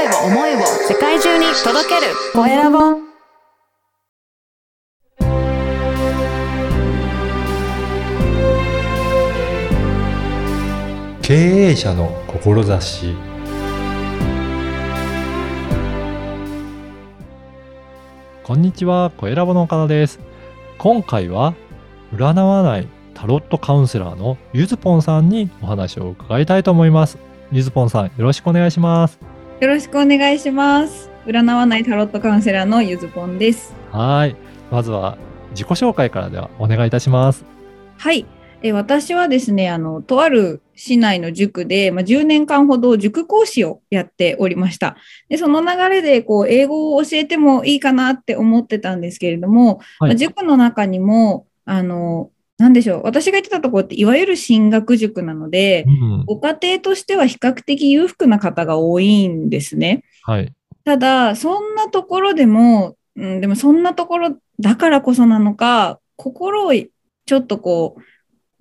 声を思いを世界中に届けるコエラボ経営者の志こんにちは、コエラボの岡田です。今回は占わないタロットカウンセラーのゆずぽんさんにお話を伺いたいと思います。ゆずぽんさん、よろしくお願いします。よろしくお願いします。占わないタロットカウンセラーのゆずぽんです。はい。まずは自己紹介からではお願いいたします。はい。え私はですね、あの、とある市内の塾で、まあ、10年間ほど塾講師をやっておりました。で、その流れで、こう、英語を教えてもいいかなって思ってたんですけれども、はいまあ塾の中にも、あの、なんでしょう。私が行ってたところって、いわゆる進学塾なのでう、ん。ご家庭としては比較的裕福な方が多いんですね。はい。ただ、そんなところでも、うん、でもそんなところだからこそなのか、心をちょっとこう、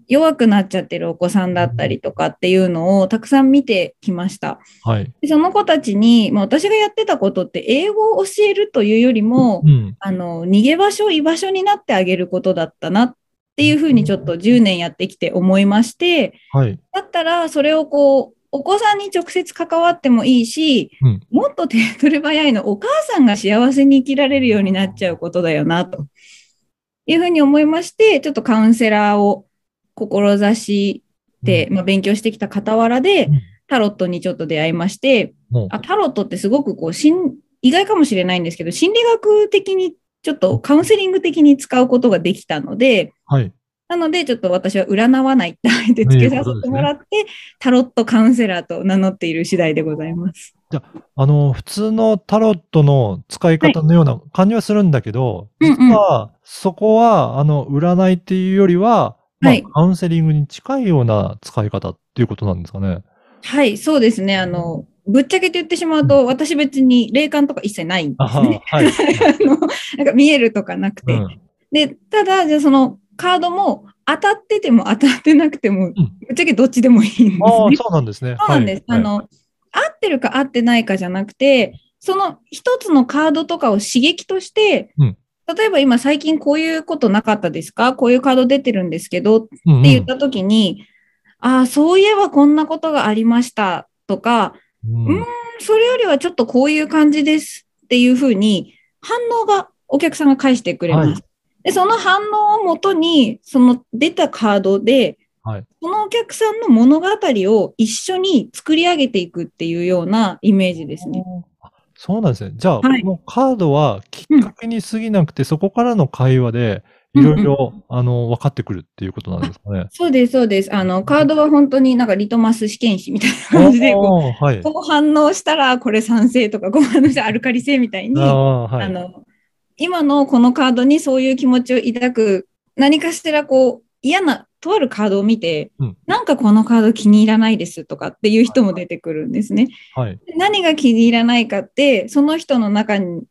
弱くなっちゃってるお子さんだったりとかっていうのをたくさん見てきました。はい。でその子たちに、まあ、私がやってたことって英語を教えるというよりも、うん。あの、逃げ場所、居場所になってあげることだったなっていうふうにちょっと10年やってきて思いまして、はい。だったらそれをこう、お子さんに直接関わってもいいし、うん。もっと手っ取り早いの、お母さんが幸せに生きられるようになっちゃうことだよな、と。いうふうに思いまして、ちょっとカウンセラーを志して、まあ、勉強してきた傍らでうん、タロットにちょっと出会いまして、もうあタロットってすごくこう、心意外かもしれないんですけど、心理学的にちょっとカウンセリング的に使うことができたので、はい。なので、ちょっと私は占わないってあえて付けさせてもらって、タロットカウンセラーと名乗っている次第でございます。あの、普通のタロットの使い方のような感じはするんだけど、うんうん実は、そこは、あの、占いっていうよりは、まあはいカウンセリングに近いような使い方っていうことなんですかね。はい、そうですね。あの、ぶっちゃけて言ってしまうと、私別に霊感とか一切ないんですね。はい。あの、なんか見えるとかなくて。うんで、ただ、じゃあそのカードも当たってても当たってなくても、ぶっちゃけどっちでもいいんですね。ああ、そうなんですね。そうなんです。はいあの、合ってるか合ってないかじゃなくて、その一つのカードとかを刺激として、うん例えば今最近こういうことなかったですか？こういうカード出てるんですけどってうんうん言ったときに、ああ、そういえばこんなことがありましたとか、うんうんそれよりはちょっとこういう感じですっていうふうに反応がお客さんが返してくれます。はいで、その反応をもとに、その出たカードで、はいそのお客さんの物語を一緒に作り上げていくっていうようなイメージですね。あそうなんですね。じゃあ、はいこのカードはきっかけに過ぎなくて、そこからの会話で、いろいろ、あの、分かってくるっていうことなんですかね。そうです、そうです。あの、カードは本当になんかリトマス試験紙みたいな感じで、こおーはい。うこう反応したらこれ酸性とか、こう反応したらアルカリ性みたいに、ああ、はい。あの、今のこのカードにそういう気持ちを抱く、何かしらこう、嫌な、とあるカードを見て、うんなんかこのカード気に入らないですとかっていう人も出てくるんですね。はい。何が気に入らないかって、その人の中に、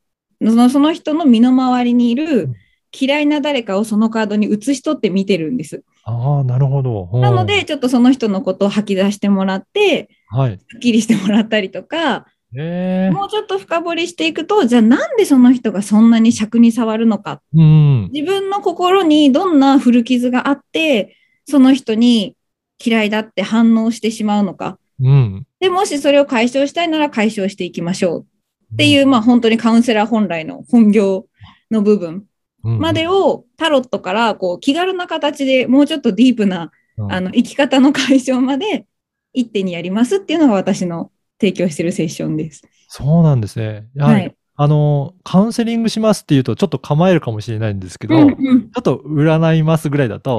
そのその人の身の回りにいるうん嫌いな誰かをそのカードに写し取って見てるんです。ああ、なるほど。なので、ちょっとその人のことを吐き出してもらって、うん、はい。すっきりしてもらったりとか、ええもうちょっと深掘りしていくと、じゃあなんでその人がそんなに尺に触るのかうん。自分の心にどんな古傷があって、その人に嫌いだって反応してしまうのか。うん。で、もしそれを解消したいなら解消していきましょうっていう、まあ本当にカウンセラー本来の本業の部分うんまでをタロットからこう気軽な形でもうちょっとディープなうんあの生き方の解消まで一手にやりますっていうのが私の提供しているセッションです。そうなんですね。やはい。あの、カウンセリングしますっていうと、ちょっと構えるかもしれないんですけど、うんちうんょっと占いますぐらいだと、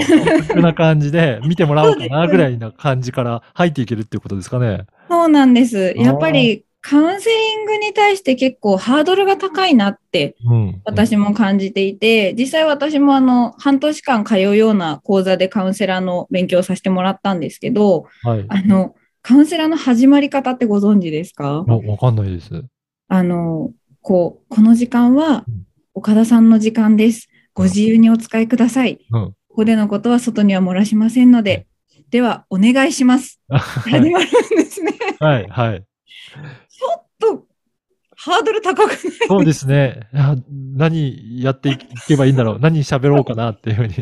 こんな感じで見てもらおうかなぐらいな感じから入っていけるっていうことですかね。そうなんです。やっぱありカウンセリングに対して結構ハードルが高いなってうん。私も感じていて、実際私もあの半年間通うような講座でカウンセラーの勉強をさせてもらったんですけど、はい。あの、カウンセラーの始まり方ってご存知ですか？あわかんないです。あの、こう、この時間はうん岡田さんの時間です。ご自由にお使いください。うん。ここでのことは外には漏らしませんので、ではお願いします。は始まるんですね。い。はい。はい。とハードル高くないそうですね。あ何やっていけばいいんだろう。何喋ろうかなっていうふうに、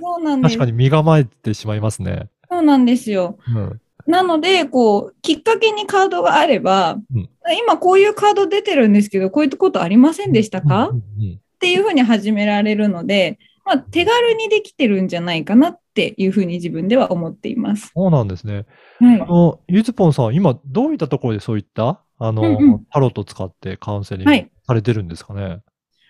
そうなんです。確かに身構えてしまいますね。そうなんですよ。うん。なので、こう、きっかけにカードがあれば、うん今こういうカード出てるんですけど、こういうことありませんでしたか、っていうふうに始められるので、まあ、手軽にできてるんじゃないかなっていうふうに自分では思っています。そうなんですね。はいあ。の、ゆずぽんさん、今、どういったところでそういった、あの、うんうん。タロットを使ってカウンセリングはい。されてるんですかね？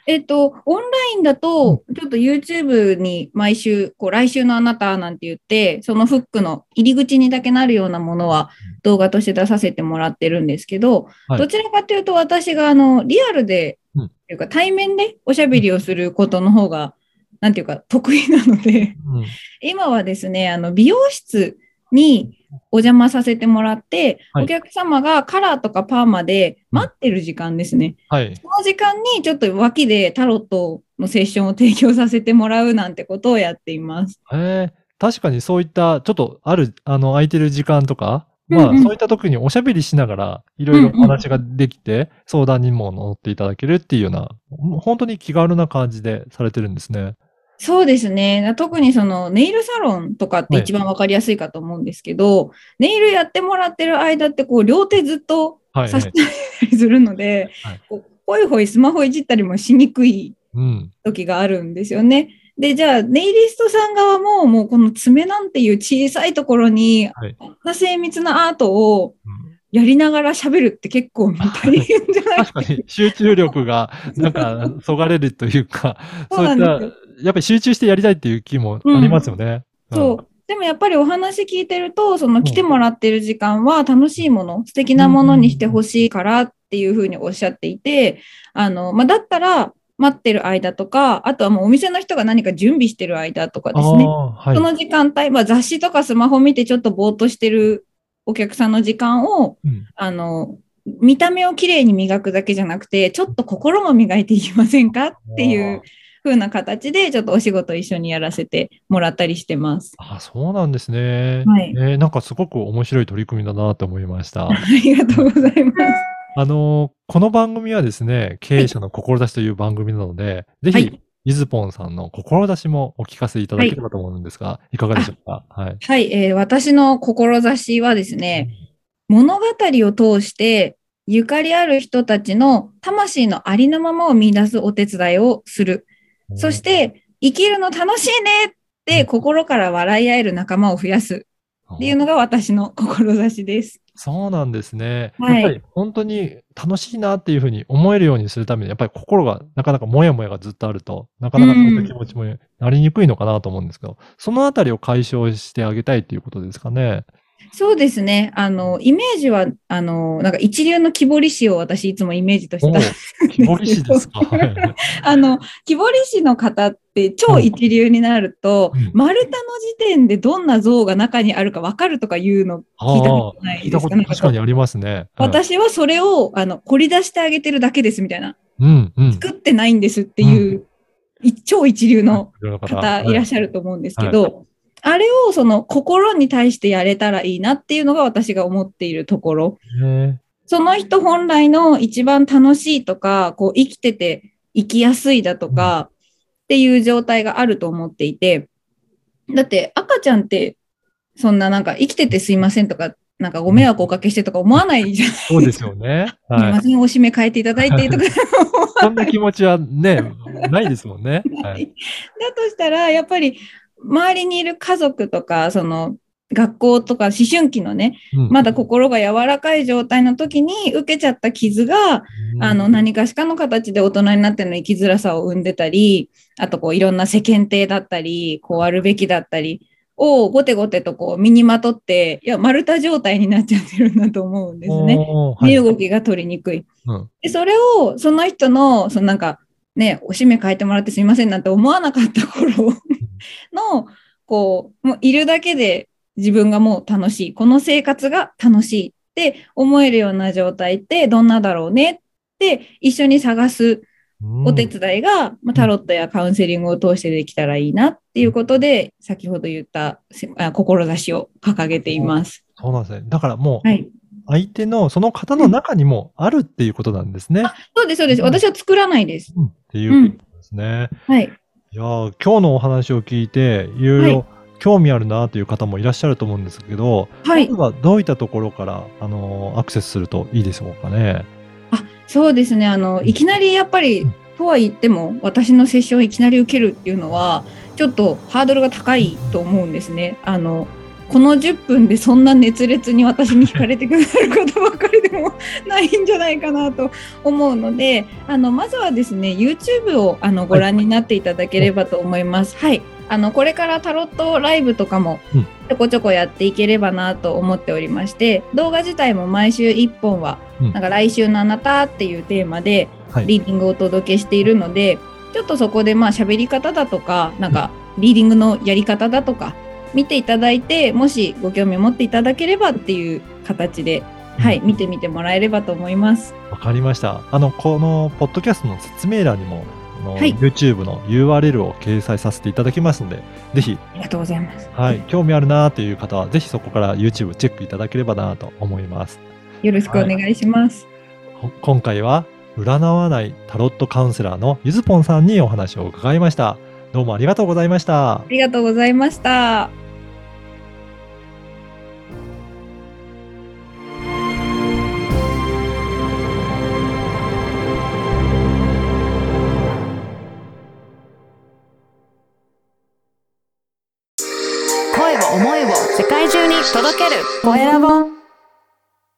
えっと、オンラインだと、ちょっと YouTube に毎週、こう、来週のあなたなんて言って、そのフックの入り口にだけなるようなものは動画として出させてもらってるんですけど、はい。どちらかというと私が、あの、リアルで、うん。というか対面でおしゃべりをすることの方が、なんていうか、得意なので、うん。今はですね、あの、美容室にお邪魔させてもらって、はいお客様がカラーとかパーマで待ってる時間ですね。はい。その時間にちょっと脇でタロットのセッションを提供させてもらうなんてことをやっています。えー確かにそういった、ちょっとある、あの、空いてる時間とか、まあ、うんうんそういった時におしゃべりしながら、いろいろお話ができて、相談にも乗っていただけるっていうような、本当に気軽な感じでされてるんですね。そうですね。特にそのネイルサロンとかって一番わかりやすいかと思うんですけど、ネイルやってもらってる間ってこう両手ずっとはい。させたりするので、はいこうほいほいスマホいじったりもしにくいうん。時があるんですよね。で、じゃあ、ネイリストさん側も、もうこの爪なんていう小さいところに、はいな精密なアートをうんやりながら喋るって結構大変じゃない確かに集中力が、なんか、そがれるというか、そそうういったなんですよ、やっぱり集中してやりたいっていう気もありますよね。そう。でもやっぱりお話聞いてると、その来てもらってる時間は楽しいもの、素敵なものにしてほしいからっていうふうにおっしゃっていて、あの、まあ、だったら待ってる間とか、あとはもうお店の人が何か準備してる間とかうん。ですね。はいそ。の時間帯、まあ、雑誌とかスマホ見てちょっとぼーっとしてるお客さんの時間を、うんあの、見た目をきれいに磨くだけじゃなくて、ちょっと心も磨いていきませんかっていう風な形で、ちょっとお仕事一緒にやらせてもらったりしてます。あ、そうなんですね。はいえーなんかすごく面白い取り組みだなと思いました。ありがとうございます。あのーこの番組はですね、経営者の志という番組なので、ぜひはい、ゆずぽんさんの志もお聞かせいただければと思うんですが、いかがでしょうか？はい。はい、えー私の志はですね、物語を通して、ゆかりある人たちの魂のありのままを見出すお手伝いをする。そし、て、生きるの楽しいねって心から笑い合える仲間を増やすっていうのが私の志です。そうなんですね。はいやっぱり本当に楽しいなっていうふうに思えるようにするために、やっぱり心がなかなかもやもやがずっとあると、なかなかそ気持ちもなりにくいのかなと思うんですけど、そのあたりを解消してあげたいっていうことですかね。そうですね。あの、イメージは、あの、なんか一流の木彫り師を私いつもイメージとして木彫り師ですか？はいあの、木彫り師の方って超一流になると、うん丸太の時点でどんな像が中にあるか分かるとかいうの聞いたことない聞いたことですか？なんか確かにありますね。はい、私はそれを、あの、掘り出してあげてるだけですみたいな。うん、うん。作ってないんですっていう、い超一流のの方いらっしゃる。ると思うんですけど、あれをその心に対してやれたらいいなっていうのが私が思っているところ。ねその人本来の一番楽しいとか、こう生きてて生きやすいだとかっていう状態があると思っていて、だって赤ちゃんってそんななんか生きててすいませんとか、なんかご迷惑をおかけしてとか思わないじゃないですか。そうですよね。すいはい。ません、お締め変えていただいてとか そんな気持ちはね、ないですもんね。はい。だとしたら、やっぱり周りにいる家族とか、その学校とか思春期のね、うんまだ心が柔らかい状態の時に受けちゃった傷が、あの、何かしかの形で大人になっての生きづらさを生んでたり、あとこういろんな世間体だったり、こうあるべきだったりをごてごてとこう身にまとって、いや、丸太状態になっちゃってるんだと思うんですね。おーはい身動きが取りにくい。うんで、それを、その人の、そのなんか、ね、お締め変えてもらってすみませんなんて思わなかった頃の、こう、もういるだけで自分がもう楽しい。この生活が楽しいって思えるような状態ってどんなだろうねって一緒に探すお手伝いが、まあ、タロットやカウンセリングを通してできたらいいなっていうことで、先ほど言った志を掲げています。そうなんですね。だからもう、はい。相手の、その方の中にもあるっていうことなんですね。そうです、そうです。うん私は作らないです。うんっていうことですね。はい。いやー今日のお話を聞いて、いろいろ興味あるなという方もいらっしゃると思うんですけど、はい。はどういったところから、あのーアクセスするといいでしょうかね。そうですね。あの、いきなりやっぱりうん、とは言っても、私のセッションをいきなり受けるっていうのは、ちょっとハードルが高いと思うんですね。あの、この10分でそんな熱烈に私に惹かれてくださる方ばかりでもないんじゃないかなと思うので、あの、まずはですね、YouTube をあのご覧になっていただければと思います。はい。あの、これからタロットライブとかもうんちょこちょこやっていければなと思っておりまして、動画自体も毎週1本はうんなんか来週のあなたっていうテーマではい。リーディングをお届けしているので、ちょっとそこでまあ喋り方だとか、なんかリーディングのやり方だとか見ていただいて、もしご興味を持っていただければっていう形で、はい、見てみてもらえればと思います。わかりました。あの、このポッドキャストの説明欄にも、あのはい YouTube の URL を掲載させていただきますので、ぜひ、ありがとうございます。はい、興味あるなという方は、ぜひそこから YouTube チェックいただければなと思います。よろしくお願いします。こ今回は、占わないタロットカウンセラーのゆずぽんさんにお話を伺いました。どうもありがとうございましたあ。りがとうございました。声